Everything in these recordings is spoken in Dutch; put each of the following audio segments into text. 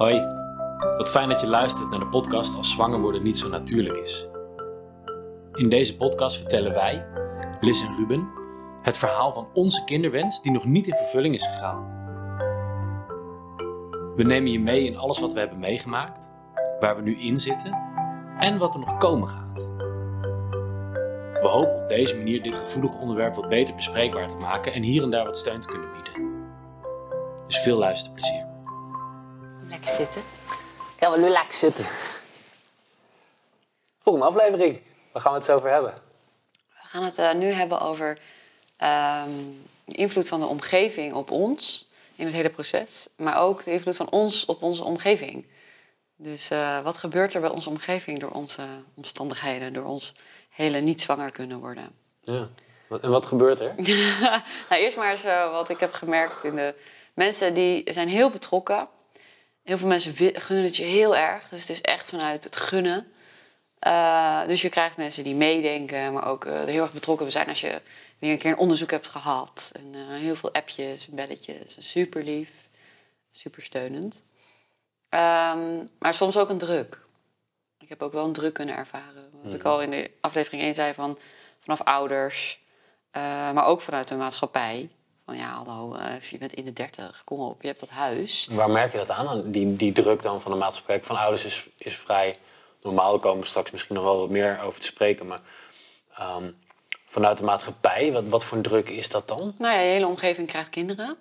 Hoi, wat fijn dat je luistert naar de podcast Als zwanger worden niet zo natuurlijk is. In deze podcast vertellen wij, Liz en Ruben, het verhaal van onze kinderwens die nog niet in vervulling is gegaan. We nemen je mee in alles wat we hebben meegemaakt, waar we nu in zitten en wat er nog komen gaat. We hopen op deze manier dit gevoelige onderwerp wat beter bespreekbaar te maken en hier en daar wat steun te kunnen bieden. Dus veel luisterplezier. Lekker zitten. Gaan we nu lekker zitten. Volgende aflevering. Waar gaan we het zo over hebben? We gaan het eh, nu hebben over ehm, de invloed van de omgeving op ons in het hele proces. Maar ook de invloed van ons op onze omgeving. Dus eh, wat gebeurt er bij onze omgeving door onze omstandigheden, door ons hele niet zwanger kunnen worden? Ja. En wat gebeurt er? nou, eerst maar eens eh, wat ik heb gemerkt in de mensen die zijn heel betrokken. Heel veel mensen gunnen het je heel erg. Dus het is echt vanuit het gunnen. Eh, dus je krijgt mensen die meedenken, maar ook eh, heel erg betrokken zijn als je weer een keer een onderzoek hebt gehad. En eh, heel veel appjes en belletjes. Super lief, super steunend. Ehm, maar soms ook een druk. Ik heb ook wel een druk kunnen ervaren. Wat ik al in de aflevering 1 zei van vanaf ouders, maar ook vanuit de maatschappij. Van ja, hallo, eh, je bent in de dertig, kom op, je hebt dat huis. Waar merk je dat aan? Die, die druk dan van de maatschappij van ouders is, is vrij normaal. Daar komen we straks misschien nog wel wat meer over te spreken. Maar ehm, vanuit de maatschappij, wat, wat voor een druk is dat dan? Nou ja, je hele omgeving krijgt kinderen.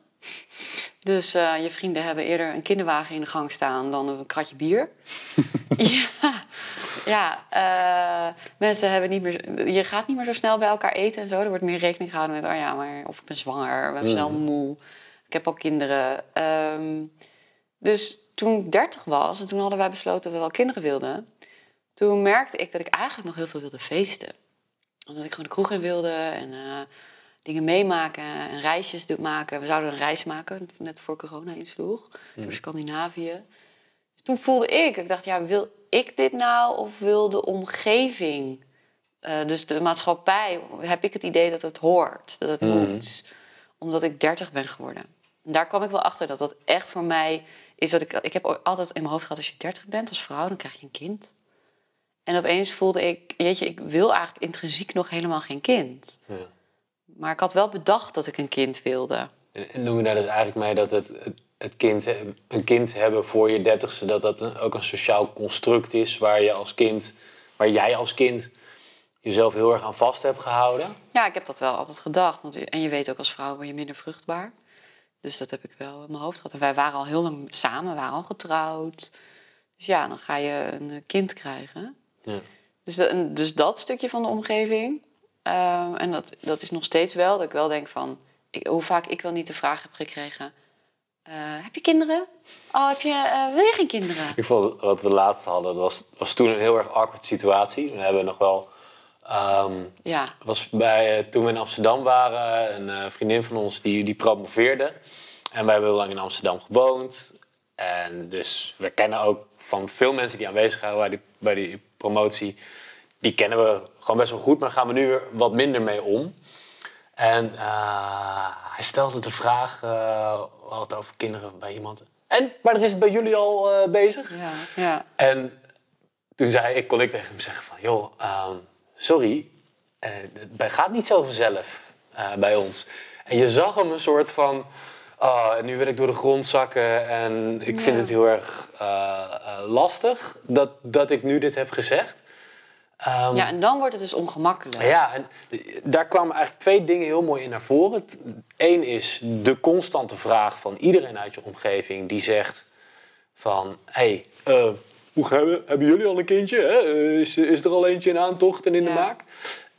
Dus eh, je vrienden hebben eerder een kinderwagen in de gang staan dan een kratje bier. ja, ja eh, mensen hebben niet meer. Je gaat niet meer zo snel bij elkaar eten en zo. Er wordt meer rekening gehouden met, oh ja, maar of ik ben zwanger, ik ben snel moe, ik heb al kinderen. Ehm, dus toen ik 30 was en toen hadden wij besloten dat we wel kinderen wilden, toen merkte ik dat ik eigenlijk nog heel veel wilde feesten. Omdat ik gewoon de kroeg in wilde en eh, dingen meemaken en reisjes doen maken. We zouden een reis maken, net voor corona insloeg, door Scandinavië. Toen voelde ik, ik dacht, ja, wil ik dit nou of wil de omgeving, eh, dus de maatschappij, heb ik het idee dat het hoort, dat het moet, omdat ik 30 ben geworden. En daar kwam ik wel achter dat dat echt voor mij is wat ik. Ik heb altijd in mijn hoofd gehad: als je 30 bent als vrouw, dan krijg je een kind. En opeens voelde ik, jeetje, ik wil eigenlijk intrinsiek nog helemaal geen kind. Ja. Maar ik had wel bedacht dat ik een kind wilde. En, en noem je daar dus eigenlijk mee dat het, het, het kind, een kind hebben voor je dertigste... dat dat een- ook een sociaal construct is waar, je als kind, waar jij als kind jezelf heel erg aan vast hebt gehouden? Ja, ik heb dat wel altijd gedacht. Want, en je weet ook als vrouw word je minder vruchtbaar. Dus dat heb ik wel in mijn hoofd gehad. En wij waren al heel lang samen, waren al getrouwd. Dus ja, dan ga je een eh, kind krijgen. Ja. Dus, de- dus dat stukje van de omgeving. Ehm, en dat, dat is nog steeds wel dat ik wel denk van... Ik, hoe vaak ik wel niet de vraag heb gekregen... eh, heb je kinderen? Oh, heb je, eh, wil je geen kinderen? Ik vond wat we laatst hadden, dat was, was toen een heel erg awkward situatie. We hebben nog wel... ehm, Ja, was bij, eh, toen we in Amsterdam waren, een vriendin van ons die, die promoveerde. En wij hebben heel lang in Amsterdam gewoond. En dus we kennen ook van veel mensen die aanwezig waren bij die, bij die promotie. Die kennen we gewoon best wel goed, maar daar gaan we nu weer wat minder mee om. En eh, hij stelde de vraag, eh, we hadden het over kinderen bij iemand. En, wanneer is het bij jullie al eh, bezig? ja, ja. En toen zei ik, kon ik tegen hem zeggen van... joh, ehm, sorry, het gaat niet zo vanzelf bij ons. En je zag hem een soort van... Oh, en nu wil ik door de grond zakken en ik vind Ja. het heel erg lastig dat, dat ik nu dit heb gezegd. Ehm, ja, en dan wordt het dus ongemakkelijk. ja, en daar kwamen eigenlijk twee dingen heel mooi in naar voren. Eén is de constante vraag van iedereen uit je omgeving die zegt van... Hé, hey, eh, hoe we, hebben jullie al een kindje? Hè? Eh, Is, is er al eentje in aantocht en in de maak?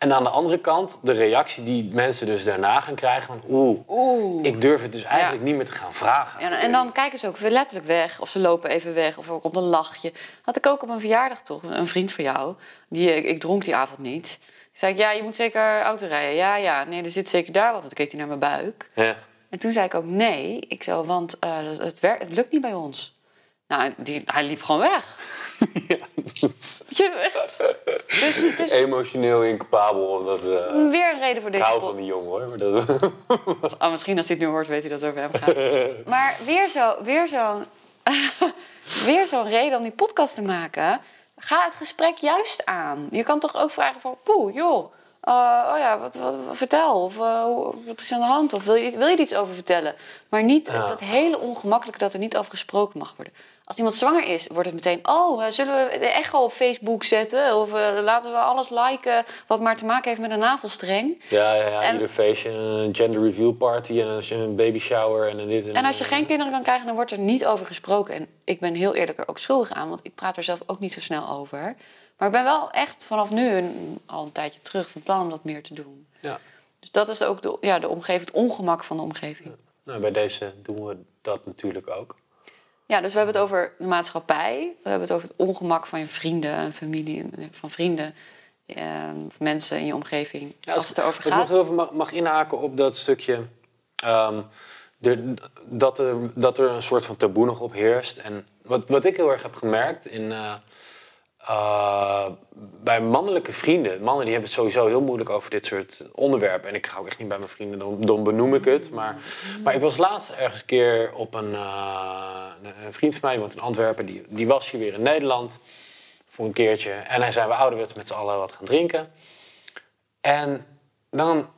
En aan de andere kant de reactie die mensen dus daarna gaan krijgen van... Oeh, Oeh. ik durf het dus eigenlijk Ja. niet meer te gaan vragen. Ja, en dan kijken ze ook weer letterlijk weg. Of ze lopen even weg. Of er komt een lachje. Had ik ook op een verjaardag toch. Een vriend van jou. Die, ik, ik dronk die avond niet. Ik zei, ik, ja, je moet zeker auto rijden. Ja, ja. Nee, er zit zeker daar wat. Toen keek hij naar mijn buik. Ja. En toen zei ik ook nee. Ik zo, want eh, het, werkt, het lukt niet bij ons. Nou, die, hij liep gewoon weg. Ja, Dus het is emotioneel incapabel. Dat, eh, weer een reden voor ik deze hou pod- van die jongen hoor. Maar dat, Oh, misschien als hij het nu hoort, weet hij dat het over hem gaat. Maar weer zo- weer zo'n weer zo'n reden om die podcast te maken. Ga het gesprek juist aan. Je kan toch ook vragen van, poeh, joh, uh, oh ja, wat, wat, vertel. Of uh, wat is aan de hand? Of wil je, wil je er iets over vertellen? Maar niet Ja. dat hele ongemakkelijke dat er niet over gesproken mag worden. Als iemand zwanger is, wordt het meteen... Oh, uh, zullen we de echo op Facebook zetten? Of uh, laten we alles liken wat maar te maken heeft met een navelstreng? Ja, ja, ja. En- ieder feestje, een gender reveal party en als je een baby shower en een dit en En als je een- geen kinderen kan krijgen, dan wordt er niet over gesproken. En ik ben heel eerlijk er ook schuldig aan, want ik praat er zelf ook niet zo snel over. Maar ik ben wel echt vanaf nu, een- al een tijdje terug, van plan om dat meer te doen. Ja. Dus dat is ook de, ja, de omgeving, het ongemak van de omgeving. Nou, bij deze doen we dat natuurlijk ook. Ja, dus we hebben het over de maatschappij. We hebben het over het ongemak van je vrienden en familie, van vrienden, ehm, mensen in je omgeving. Ja, als het erover Ik nog gaat. heel even mag, mag inhaken op dat stukje. ehm, de, dat, er, dat er een soort van taboe nog op heerst. En wat, wat ik heel erg heb gemerkt in, eh, eh, bij mannelijke vrienden. Mannen die hebben het sowieso heel moeilijk over dit soort onderwerpen. En ik ga ook echt niet bij mijn vrienden, dan, benoem ik het. Maar, maar ik was laatst ergens een keer op een, eh, een- vriend van mij, die woont in Antwerpen. Die, die was hier weer in Nederland voor een keertje. En hij zei, we ouderwets met z'n allen wat gaan drinken. En dan,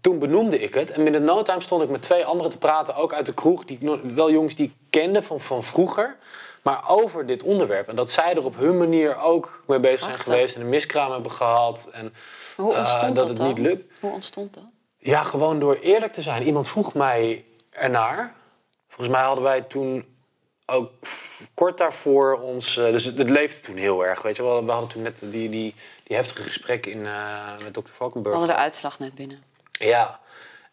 toen benoemde ik het. En binnen no time stond ik met twee anderen te praten, ook uit de kroeg. Die, wel jongens die ik kende van, van vroeger. Maar over dit onderwerp. En dat zij er op hun manier ook mee bezig zijn geweest. En een miskraam hebben gehad. En hoe eh, ontstond dat dat, het dan? niet lukt. Hoe ontstond dat? Ja, gewoon door eerlijk te zijn. Iemand vroeg mij ernaar. Volgens mij hadden wij toen ook kort daarvoor ons... eh, dus het, het leefde toen heel erg, weet je wel. We hadden toen net die, die, die heftige gesprekken in, eh, met dokter We Valkenburg. hadden de uitslag net binnen. Ja.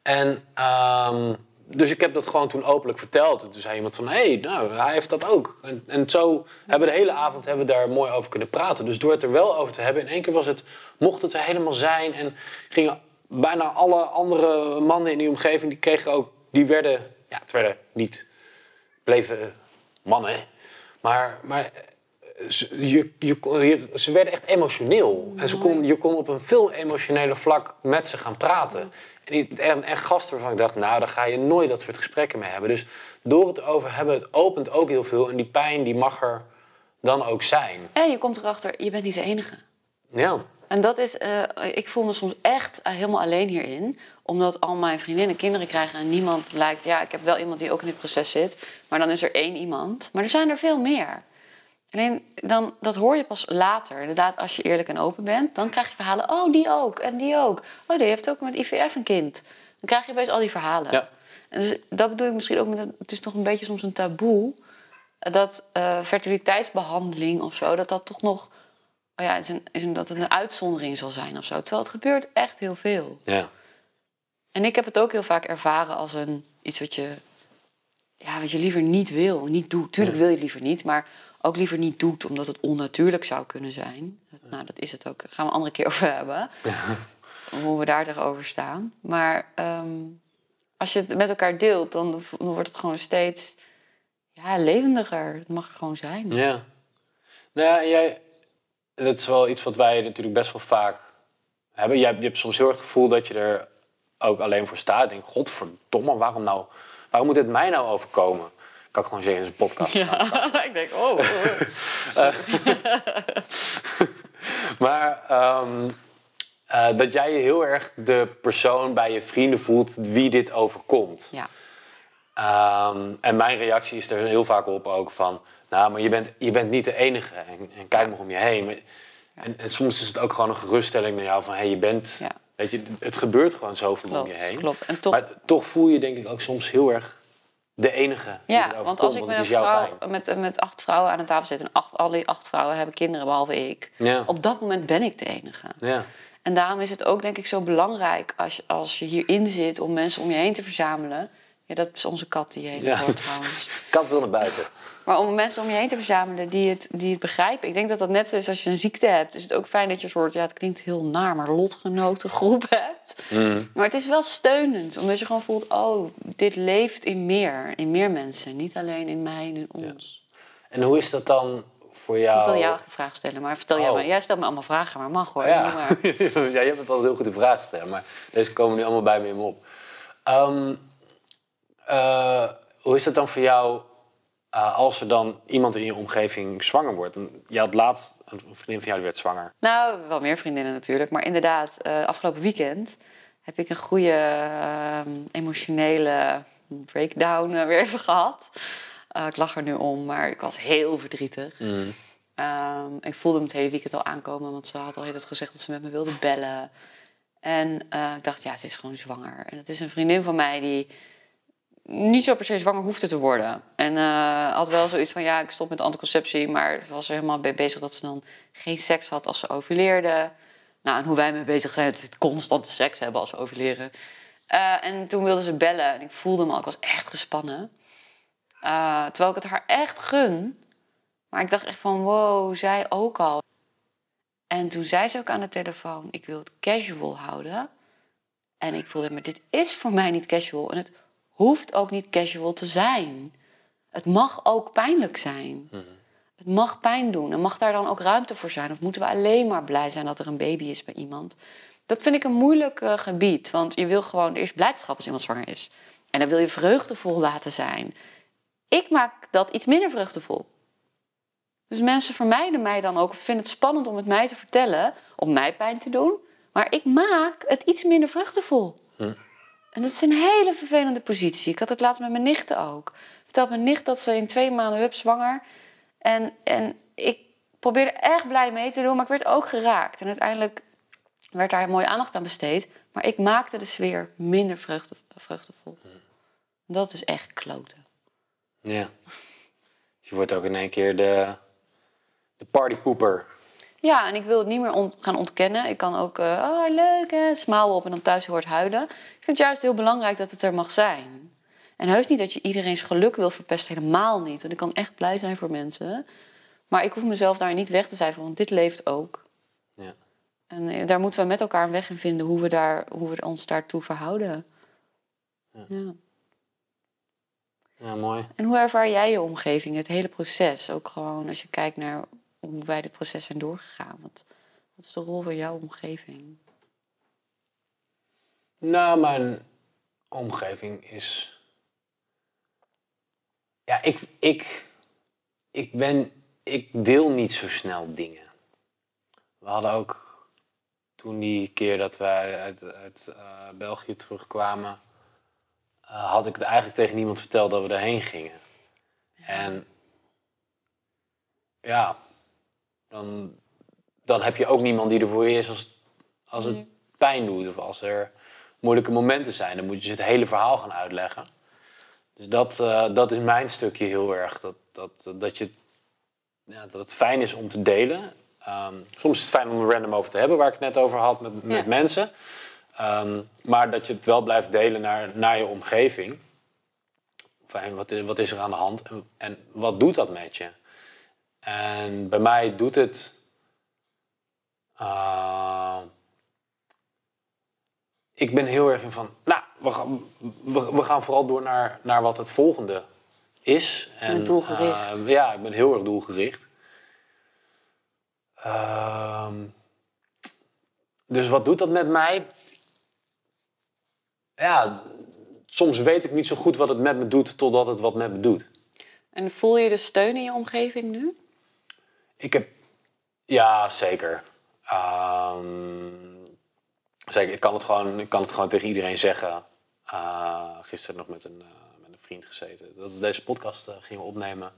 En ehm, dus ik heb dat gewoon toen openlijk verteld. En toen zei iemand van, hé, hey, nou, hij heeft dat ook. En, en zo hebben we de hele avond hebben we daar mooi over kunnen praten. Dus door het er wel over te hebben, in één keer was het, mocht het er helemaal zijn. En gingen bijna alle andere mannen in die omgeving, die kregen ook, die werden, ja, het werden niet, bleven mannen. Maar, maar ze, je, je, ze werden echt emotioneel. En ze kon, je kon op een veel emotioneler vlak met ze gaan praten. En, en, en gasten waarvan ik dacht, nou, daar ga je nooit dat soort gesprekken mee hebben. Dus door het erover hebben, het opent ook heel veel. En die pijn, die mag er dan ook zijn. En je komt erachter, je bent niet de enige. Ja, En dat is, eh, ik voel me soms echt eh, helemaal alleen hierin. Omdat al mijn vriendinnen kinderen krijgen en niemand lijkt... Ja, ik heb wel iemand die ook in dit proces zit. Maar dan is er één iemand. Maar er zijn er veel meer. Alleen, dan, dat hoor je pas later. Inderdaad, als je eerlijk en open bent. Dan krijg je verhalen, oh, die ook en die ook. Oh, die heeft ook met IVF een kind. Dan krijg je opeens al die verhalen. Ja. En dus, dat bedoel ik misschien ook met... Het het is nog een beetje soms een taboe. Dat eh, fertiliteitsbehandeling of zo, dat dat toch nog... Oh ja, is een, is een, dat het een uitzondering zal zijn of zo. Terwijl het gebeurt echt heel veel. ja. En ik heb het ook heel vaak ervaren als een, iets wat je, ja, wat je liever niet wil, niet doet. Tuurlijk wil je het liever niet, maar ook liever niet doet omdat het onnatuurlijk zou kunnen zijn. Nou, dat is het ook. Daar gaan we een andere keer over hebben. Hoe we daar tegenover staan. Maar ehm, als je het met elkaar deelt, dan, dan wordt het gewoon steeds ja, levendiger. Het mag er gewoon zijn. Ja. Nou en jij, dat is wel iets wat wij natuurlijk best wel vaak hebben. Jij, je hebt soms heel erg het gevoel dat je er ook alleen voor staat. Ik denk, godverdomme, waarom nou, waarom moet dit mij nou overkomen? Kan ik gewoon zeggen in zijn podcast. Ja, ik denk, oh. Maar ehm, eh, dat jij je heel erg de persoon bij je vrienden voelt wie dit overkomt. Ja. Ehm, en mijn reactie is er heel vaak op ook van... Nou, maar je bent, je bent niet de enige. En, en kijk maar om je heen. Maar- En, en soms is het ook gewoon een geruststelling naar jou van... Hé, hey, je bent... Ja. Weet je, het gebeurt gewoon zoveel om je heen. klopt. En toch, Maar toch voel je denk ik ook soms heel erg de enige die Ja, want als ik met een vrouw, met, met acht vrouwen aan de tafel zit en acht, alle acht vrouwen hebben kinderen behalve ik, Ja, op dat moment ben ik de enige. ja. En daarom is het ook denk ik zo belangrijk als je, als je hierin zit om mensen om je heen te verzamelen. Ja, dat is onze kat die heet Ja. het trouwens. Kat wil naar buiten. Maar om mensen om je heen te verzamelen die het, die het begrijpen. Ik denk dat dat net zo is als je een ziekte hebt. Is het ook fijn dat je een soort, ja het klinkt heel naar, maar lotgenotengroep hebt. Mm. Maar het is wel steunend, omdat je gewoon voelt, oh, dit leeft in meer. In meer mensen, niet alleen in mij en in ons. En hoe is dat dan voor jou? Ik wil jou een vraag stellen, maar vertel jij Oh. maar. Jij stelt me allemaal vragen, maar mag hoor. Ja. Doe maar. ja, je hebt altijd heel goed de vragen stellen, maar deze komen nu allemaal bij me in me op. Ehm, eh, hoe is dat dan voor jou eh, als er dan iemand in je omgeving zwanger wordt. En je had laatst een vriendin van jou die werd zwanger. Nou, wel meer vriendinnen natuurlijk. Maar inderdaad, eh, afgelopen weekend heb ik een goede emotionele breakdown weer even gehad. Eh, ik lach er nu om, maar ik was heel verdrietig. Mm. Ehm, ik voelde hem het hele weekend al aankomen, want ze had al het gezegd dat ze met me wilde bellen. En ik dacht, ja, ze is gewoon zwanger. En het is een vriendin van mij die niet zo per se zwanger hoefde te worden. En eh, had wel zoiets van, ja, ik stop met anticonceptie, maar was er helemaal mee bezig dat ze dan geen seks had als ze ovuleerde. Nou, en hoe wij mee bezig zijn, dat we constante seks hebben als we ovuleren. Eh, en toen wilde ze bellen en ik voelde me al, ik was echt gespannen. Eh, terwijl ik het haar echt gun. Maar ik dacht echt van, wow, zij ook al. En toen zei ze ook aan de telefoon, ik wil het casual houden. En ik voelde, maar dit is voor mij niet casual. En het hoeft ook niet casual te zijn. Het mag ook pijnlijk zijn. Het mag pijn doen. En mag daar dan ook ruimte voor zijn? Of moeten we alleen maar blij zijn dat er een baby is bij iemand? Dat vind ik een moeilijk eh, gebied. Want je wil gewoon, er is blijdschap als iemand zwanger is. En dan wil je vreugdevol laten zijn. Ik maak dat iets minder vreugdevol. Dus mensen vermijden mij dan ook, of vinden het spannend om het mij te vertellen, om mij pijn te doen. Maar ik maak het iets minder vruchtevol. Hm. En dat is een hele vervelende positie. Ik had het laatst met mijn nichten ook. Vertelde mijn nicht dat ze in twee maanden hup zwanger. En, en ik probeerde echt blij mee te doen, maar ik werd ook geraakt. En uiteindelijk werd daar mooie aandacht aan besteed. Maar ik maakte de sfeer minder vreugde, vreugdevol. Dat is echt kloten. Ja. Je wordt ook in één keer de, de partypoeper. Ja, en ik wil het niet meer on- gaan ontkennen. Ik kan ook, eh, oh leuk hè, smaal op en dan thuis hoort huilen. Ik vind het juist heel belangrijk dat het er mag zijn. En heus niet dat je iedereen's geluk wil verpesten, helemaal niet. Want ik kan echt blij zijn voor mensen. Maar ik hoef mezelf daar niet weg te cijferen, want dit leeft ook. Ja. En eh, daar moeten we met elkaar een weg in vinden hoe we, daar, hoe we ons daartoe verhouden. Ja. Ja. Ja, mooi. En hoe ervaar jij je omgeving, het hele proces? Ook gewoon als je kijkt naar hoe wij dit proces zijn doorgegaan. Wat, wat is de rol van jouw omgeving? Nou, mijn omgeving is. Ja, ik, ik, ik ben. Ik deel niet zo snel dingen. We hadden ook toen die keer dat wij uit, uit eh, België terugkwamen, eh, had ik het eigenlijk tegen niemand verteld dat we daarheen gingen. En ja, dan, dan heb je ook niemand die er voor je is als, als het pijn doet of als er moeilijke momenten zijn. Dan moet je ze het hele verhaal gaan uitleggen. Dus dat, eh, dat is mijn stukje heel erg. Dat, dat, dat, je, ja, dat het fijn is om te delen. Ehm, soms is het fijn om er random over te hebben, waar ik het net over had met, met Ja. mensen. Ehm, maar dat je het wel blijft delen naar, naar je omgeving. Fijn, wat, wat is er aan de hand en, en wat doet dat met je? En bij mij doet het. eh, ik ben heel erg in van. Nou, we gaan, we, we gaan vooral door naar, naar wat het volgende is. En, doelgericht. eh, ja, ik ben heel erg doelgericht. Ehm, dus wat doet dat met mij? Ja, soms weet ik niet zo goed wat het met me doet totdat het wat met me doet. En voel je de steun in je omgeving nu? Ik heb. Ja, zeker. Ehm, zeker. Ik kan, het gewoon, ik kan het gewoon tegen iedereen zeggen. Uh, gisteren nog met een, eh, met een vriend gezeten. Dat we deze podcast eh, gingen opnemen.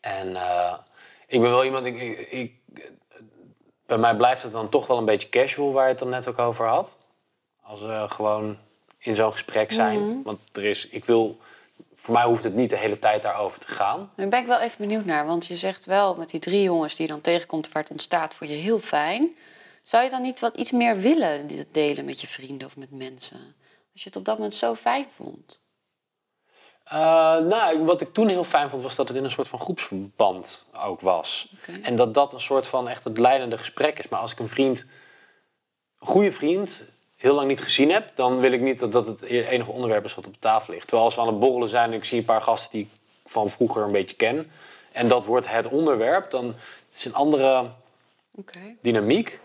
En eh, ik ben wel iemand. Ik, ik, ik- bij mij blijft het dan toch wel een beetje casual, waar je het dan net ook over had. Als we gewoon in zo'n gesprek zijn. Want er is. Ik wil. Voor mij hoeft het niet de hele tijd daarover te gaan. Daar ben ik wel even benieuwd naar. Want je zegt wel met die drie jongens die je dan tegenkomt waar het ontstaat voor je heel fijn. Zou je dan niet wat iets meer willen delen met je vrienden of met mensen? Als je het op dat moment zo fijn vond. Uh, nou, wat ik toen heel fijn vond, was dat het in een soort van groepsverband ook was. En dat dat een soort van echt het leidende gesprek is. Maar als ik een vriend, een goede vriend, heel lang niet gezien heb, dan wil ik niet dat dat het enige onderwerp is wat op tafel ligt. Terwijl als we aan het borrelen zijn en ik zie een paar gasten die ik van vroeger een beetje ken, en dat wordt het onderwerp, dan het is een andere dynamiek.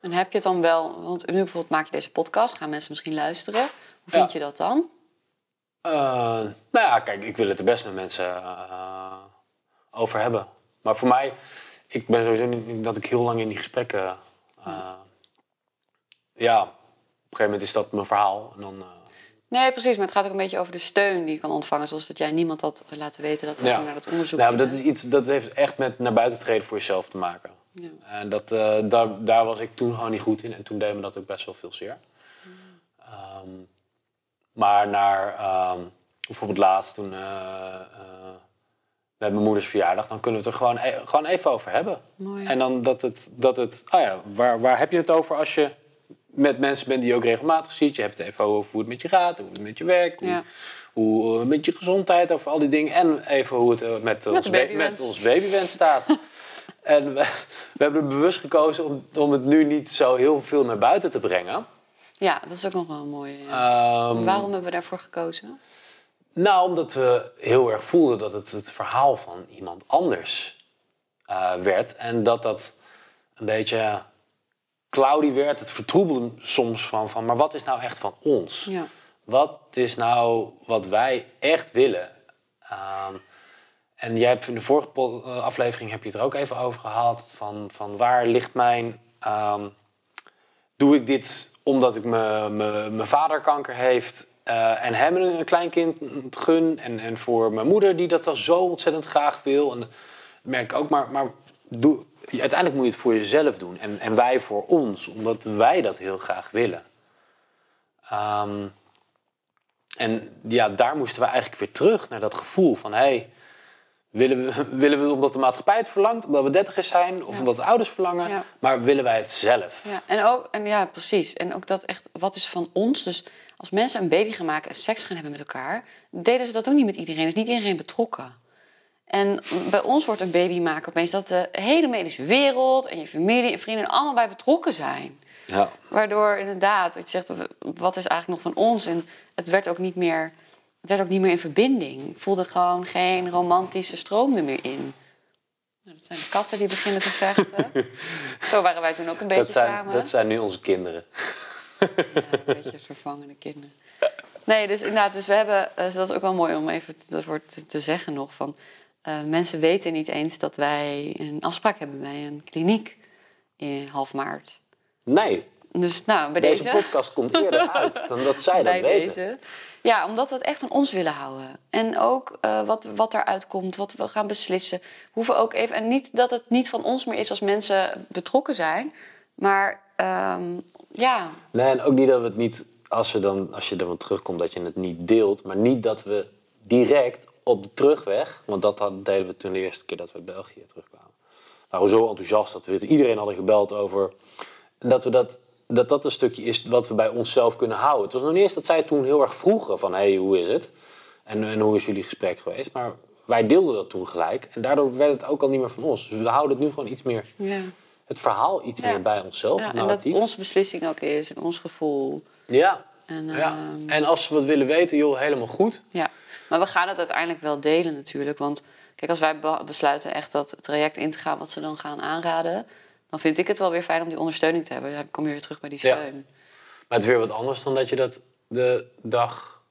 En heb je het dan wel, want nu bijvoorbeeld maak je deze podcast, gaan mensen misschien luisteren. Hoe vind Ja. je dat dan? Uh, nou ja, kijk, ik wil het er best met mensen eh, over hebben. Maar voor mij, ik ben sowieso niet dat ik heel lang in die gesprekken. eh, ja, een gegeven moment is dat mijn verhaal. En dan, eh, Nee, precies. Maar het gaat ook een beetje over de steun die je kan ontvangen. Zoals dat jij niemand had laten weten dat we Ja. naar dat onderzoek nou, maar dat, is iets, dat heeft echt met naar buiten treden voor jezelf te maken. Ja. En dat, eh, daar, daar was ik toen gewoon niet goed in. En toen deed me dat ook best wel veel zeer. Ehm, maar naar ehm, bijvoorbeeld laatst toen eh, met mijn moeders verjaardag, dan kunnen we het er gewoon, e- gewoon even over hebben. Mooi. En dan dat het, dat het oh ja, waar, waar heb je het over als je met mensen bent die je ook regelmatig ziet? Je hebt het even over hoe het met je gaat, hoe het met je werkt, hoe, Ja. hoe eh, met je gezondheid, over al die dingen. En even hoe het eh, met, ons, babywens. met ons babywens staat. en we, we hebben er bewust gekozen om, om het nu niet zo heel veel naar buiten te brengen. Ja, dat is ook nog wel een mooie. ja. Ehm, Waarom hebben we daarvoor gekozen? Nou, omdat we heel erg voelden dat het het verhaal van iemand anders eh, werd. En dat dat een beetje cloudy werd. Het vertroebelde soms van, van, maar wat is nou echt van ons? Ja. Wat is nou wat wij echt willen? Ehm, en jij hebt in de vorige eh, aflevering heb je het er ook even over gehad. Van, van waar ligt mijn... ehm, doe ik dit omdat ik mijn vader kanker heeft... eh, en hem een, een kleinkind gun. En, en voor mijn moeder die dat dan zo ontzettend graag wil. En dat merk ik ook. Maar, maar doe, uiteindelijk moet je het voor jezelf doen. En, en wij voor ons. Omdat wij dat heel graag willen. Ehm, en ja, daar moesten we eigenlijk weer terug naar dat gevoel van... Hey, willen, we, willen we het omdat de maatschappij het verlangt, omdat we dertigers zijn... of Ja. omdat de ouders verlangen, Ja. maar willen wij het zelf? Ja, en ook, en ja, precies. En ook dat echt, wat is van ons? Dus als mensen een baby gaan maken en seks gaan hebben met elkaar, deden ze dat ook niet met iedereen. is niet iedereen betrokken. En bij ons wordt een baby maken opeens dat de hele medische wereld en je familie en vrienden allemaal bij betrokken zijn. Ja. Waardoor inderdaad, wat je zegt, wat is eigenlijk nog van ons? En het werd ook niet meer, het werd ook niet meer in verbinding. Ik voelde gewoon geen romantische stroom er meer in. Nou, dat zijn de katten die beginnen te vechten. Zo waren wij toen ook een beetje Dat, zijn, samen. dat zijn nu onze kinderen. Ja, een beetje vervangende kinderen. Nee, dus inderdaad, dus we hebben, eh, dat is ook wel mooi om even dat woord te, te zeggen nog. Van, eh, mensen weten niet eens dat wij een afspraak hebben bij een kliniek in half maart. Nee, Dus nou, bij deze deze. podcast komt eerder uit dan dat zij dat weten. deze. Ja, omdat we het echt van ons willen houden. En ook eh, wat, wat eruit komt, wat we gaan beslissen. Hoeven ook even. En niet dat het niet van ons meer is als mensen betrokken zijn. Maar ehm, ja, Nee, en ook niet dat we het niet, als, we dan, als je er wat terugkomt, dat je het niet deelt. Maar niet dat we direct op de terugweg, want dat had- deden we toen de eerste keer dat we uit België terugkwamen. We waren zo enthousiast dat we iedereen hadden gebeld over. Dat, we dat, dat dat een stukje is wat we bij onszelf kunnen houden. Het was nog niet eens dat zij toen heel erg vroegen van, hé, hey, hoe is het? En, en hoe is jullie gesprek geweest? Maar wij deelden dat toen gelijk. En daardoor werd het ook al niet meer van ons. Dus we houden het nu gewoon iets meer, ja. het verhaal iets Ja. meer bij onszelf. ja en dat het onze beslissing ook is en ons gevoel. Ja, En, ja. ehm, En als ze wat willen weten, joh, helemaal goed. Ja, maar we gaan het uiteindelijk wel delen natuurlijk. Want kijk, als wij be- besluiten echt dat traject in te gaan wat ze dan gaan aanraden, dan vind ik het wel weer fijn om die ondersteuning te hebben. Dan kom je weer terug bij die Ja. steun. Maar het is weer wat anders dan dat je dat de dag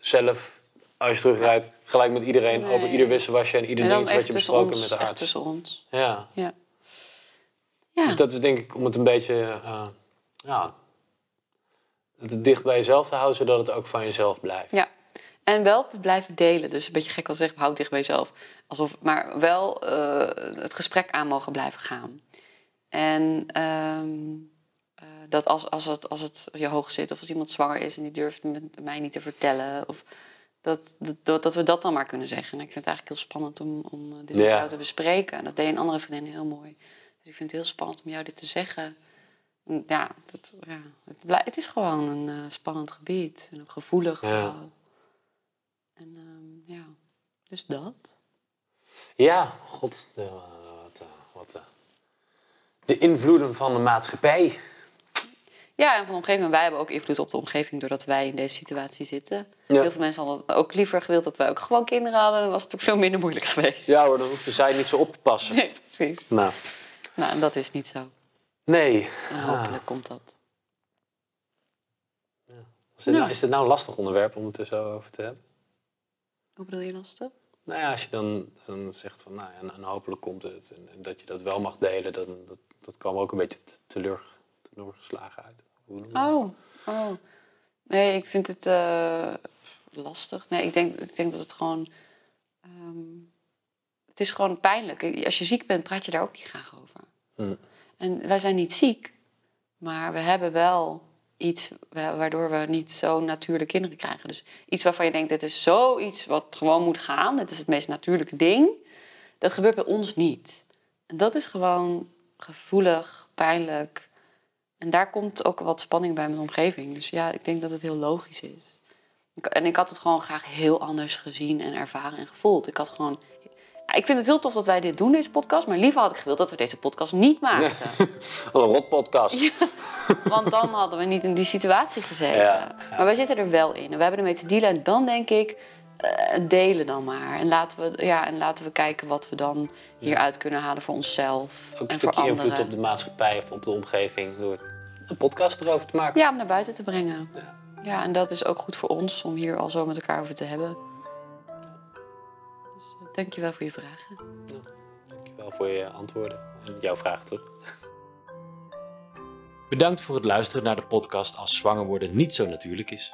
zelf, als je terugrijdt, gelijk met iedereen Nee. over ieder wisselwasje en ieder dingetje wat je besproken ons, met de arts. tussen ons. Ja. Ja. Ja, Dus dat is denk ik om het een beetje eh, ja, het dicht bij jezelf te houden, zodat het ook van jezelf blijft. ja. En wel te blijven delen. Dus een beetje gek als zeggen, houd dicht bij jezelf. Alsof, maar wel eh, het gesprek aan mogen blijven gaan. En ehm, eh, dat als, als, het, als het je hoog zit, of als iemand zwanger is en die durft met mij niet te vertellen, of dat, dat, dat we dat dan maar kunnen zeggen. En ik vind het eigenlijk heel spannend om, om eh, dit met Ja. jou te bespreken. En dat deed een andere vriendin heel mooi. Dus ik vind het heel spannend om jou dit te zeggen. En Ja, dat, ja het, het is gewoon een spannend gebied. En een gevoelig Ja. En ehm, ja, dus dat. Ja, god, de, wat, eh, wat, eh, de invloeden van de maatschappij. Ja, en van de omgeving. Wij hebben ook invloed op de omgeving doordat wij in deze situatie zitten. Ja. Heel veel mensen hadden ook liever gewild dat wij ook gewoon kinderen hadden. Dan was het ook veel minder moeilijk geweest. Ja hoor, dan hoefde zij niet zo op te passen. Nee, precies. Nou, Nou, en dat is niet zo. nee. En Ah. hopelijk komt dat. Is dit, nou, Ja. is dit nou een lastig onderwerp om het er zo over te hebben? Hoe bedoel je lastig? Nou ja, als je dan, dan zegt van, nou ja, en, en hopelijk komt het. En, en dat je dat wel mag delen, dan, dat, dat kwam ook een beetje te- teleur, teleurgeslagen uit. Oh, oh. Nee, ik vind het eh, lastig. Nee, ik denk, ik denk dat het gewoon... ehm, het is gewoon pijnlijk. Als je ziek bent, praat je daar ook niet graag over. Hm. En wij zijn niet ziek, maar we hebben wel iets wa- waardoor we niet zo natuurlijk kinderen krijgen. Dus iets waarvan je denkt, dit is zoiets wat gewoon moet gaan. Het is het meest natuurlijke ding. Dat gebeurt bij ons niet. En dat is gewoon gevoelig, pijnlijk. En daar komt ook wat spanning bij mijn omgeving. Dus ja, ik denk dat het heel logisch is. En ik had het gewoon graag heel anders gezien en ervaren en gevoeld. Ik had gewoon... Ik vind het heel tof dat wij dit doen, deze podcast. Maar liever had ik gewild dat we deze podcast niet maakten. Wat een rotpodcast. Want dan hadden we niet in die situatie gezeten. Ja, ja. Maar wij zitten er wel in. En we hebben ermee te dealen. En dan denk ik, eh, delen dan maar. En laten, we, ja, en laten we kijken wat we dan hieruit kunnen halen voor onszelf. Ook een en voor stukje invloed op de maatschappij of op de omgeving door een podcast erover te maken. Ja, om naar buiten te brengen. Ja. Ja, en dat is ook goed voor ons om hier al zo met elkaar over te hebben. Dus uh, dankjewel voor je vragen. Dankjewel voor je antwoorden en jouw vraag terug. Bedankt voor het luisteren naar de podcast Als zwanger worden niet zo natuurlijk is.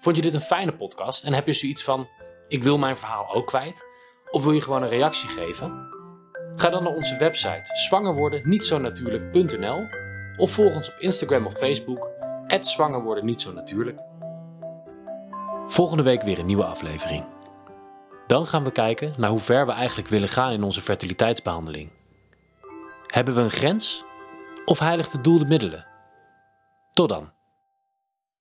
Vond je dit een fijne podcast en heb je zoiets van: ik wil mijn verhaal ook kwijt? Of wil je gewoon een reactie geven? Ga dan naar onze website zwangerwordennietzonatuurlijk.nl of volg ons op Instagram of Facebook zwangerworden niet zo natuurlijk. Volgende week weer een nieuwe aflevering. Dan gaan we kijken naar hoe ver we eigenlijk willen gaan in onze fertiliteitsbehandeling. Hebben we een grens? Of heiligt het doel de middelen? Tot dan.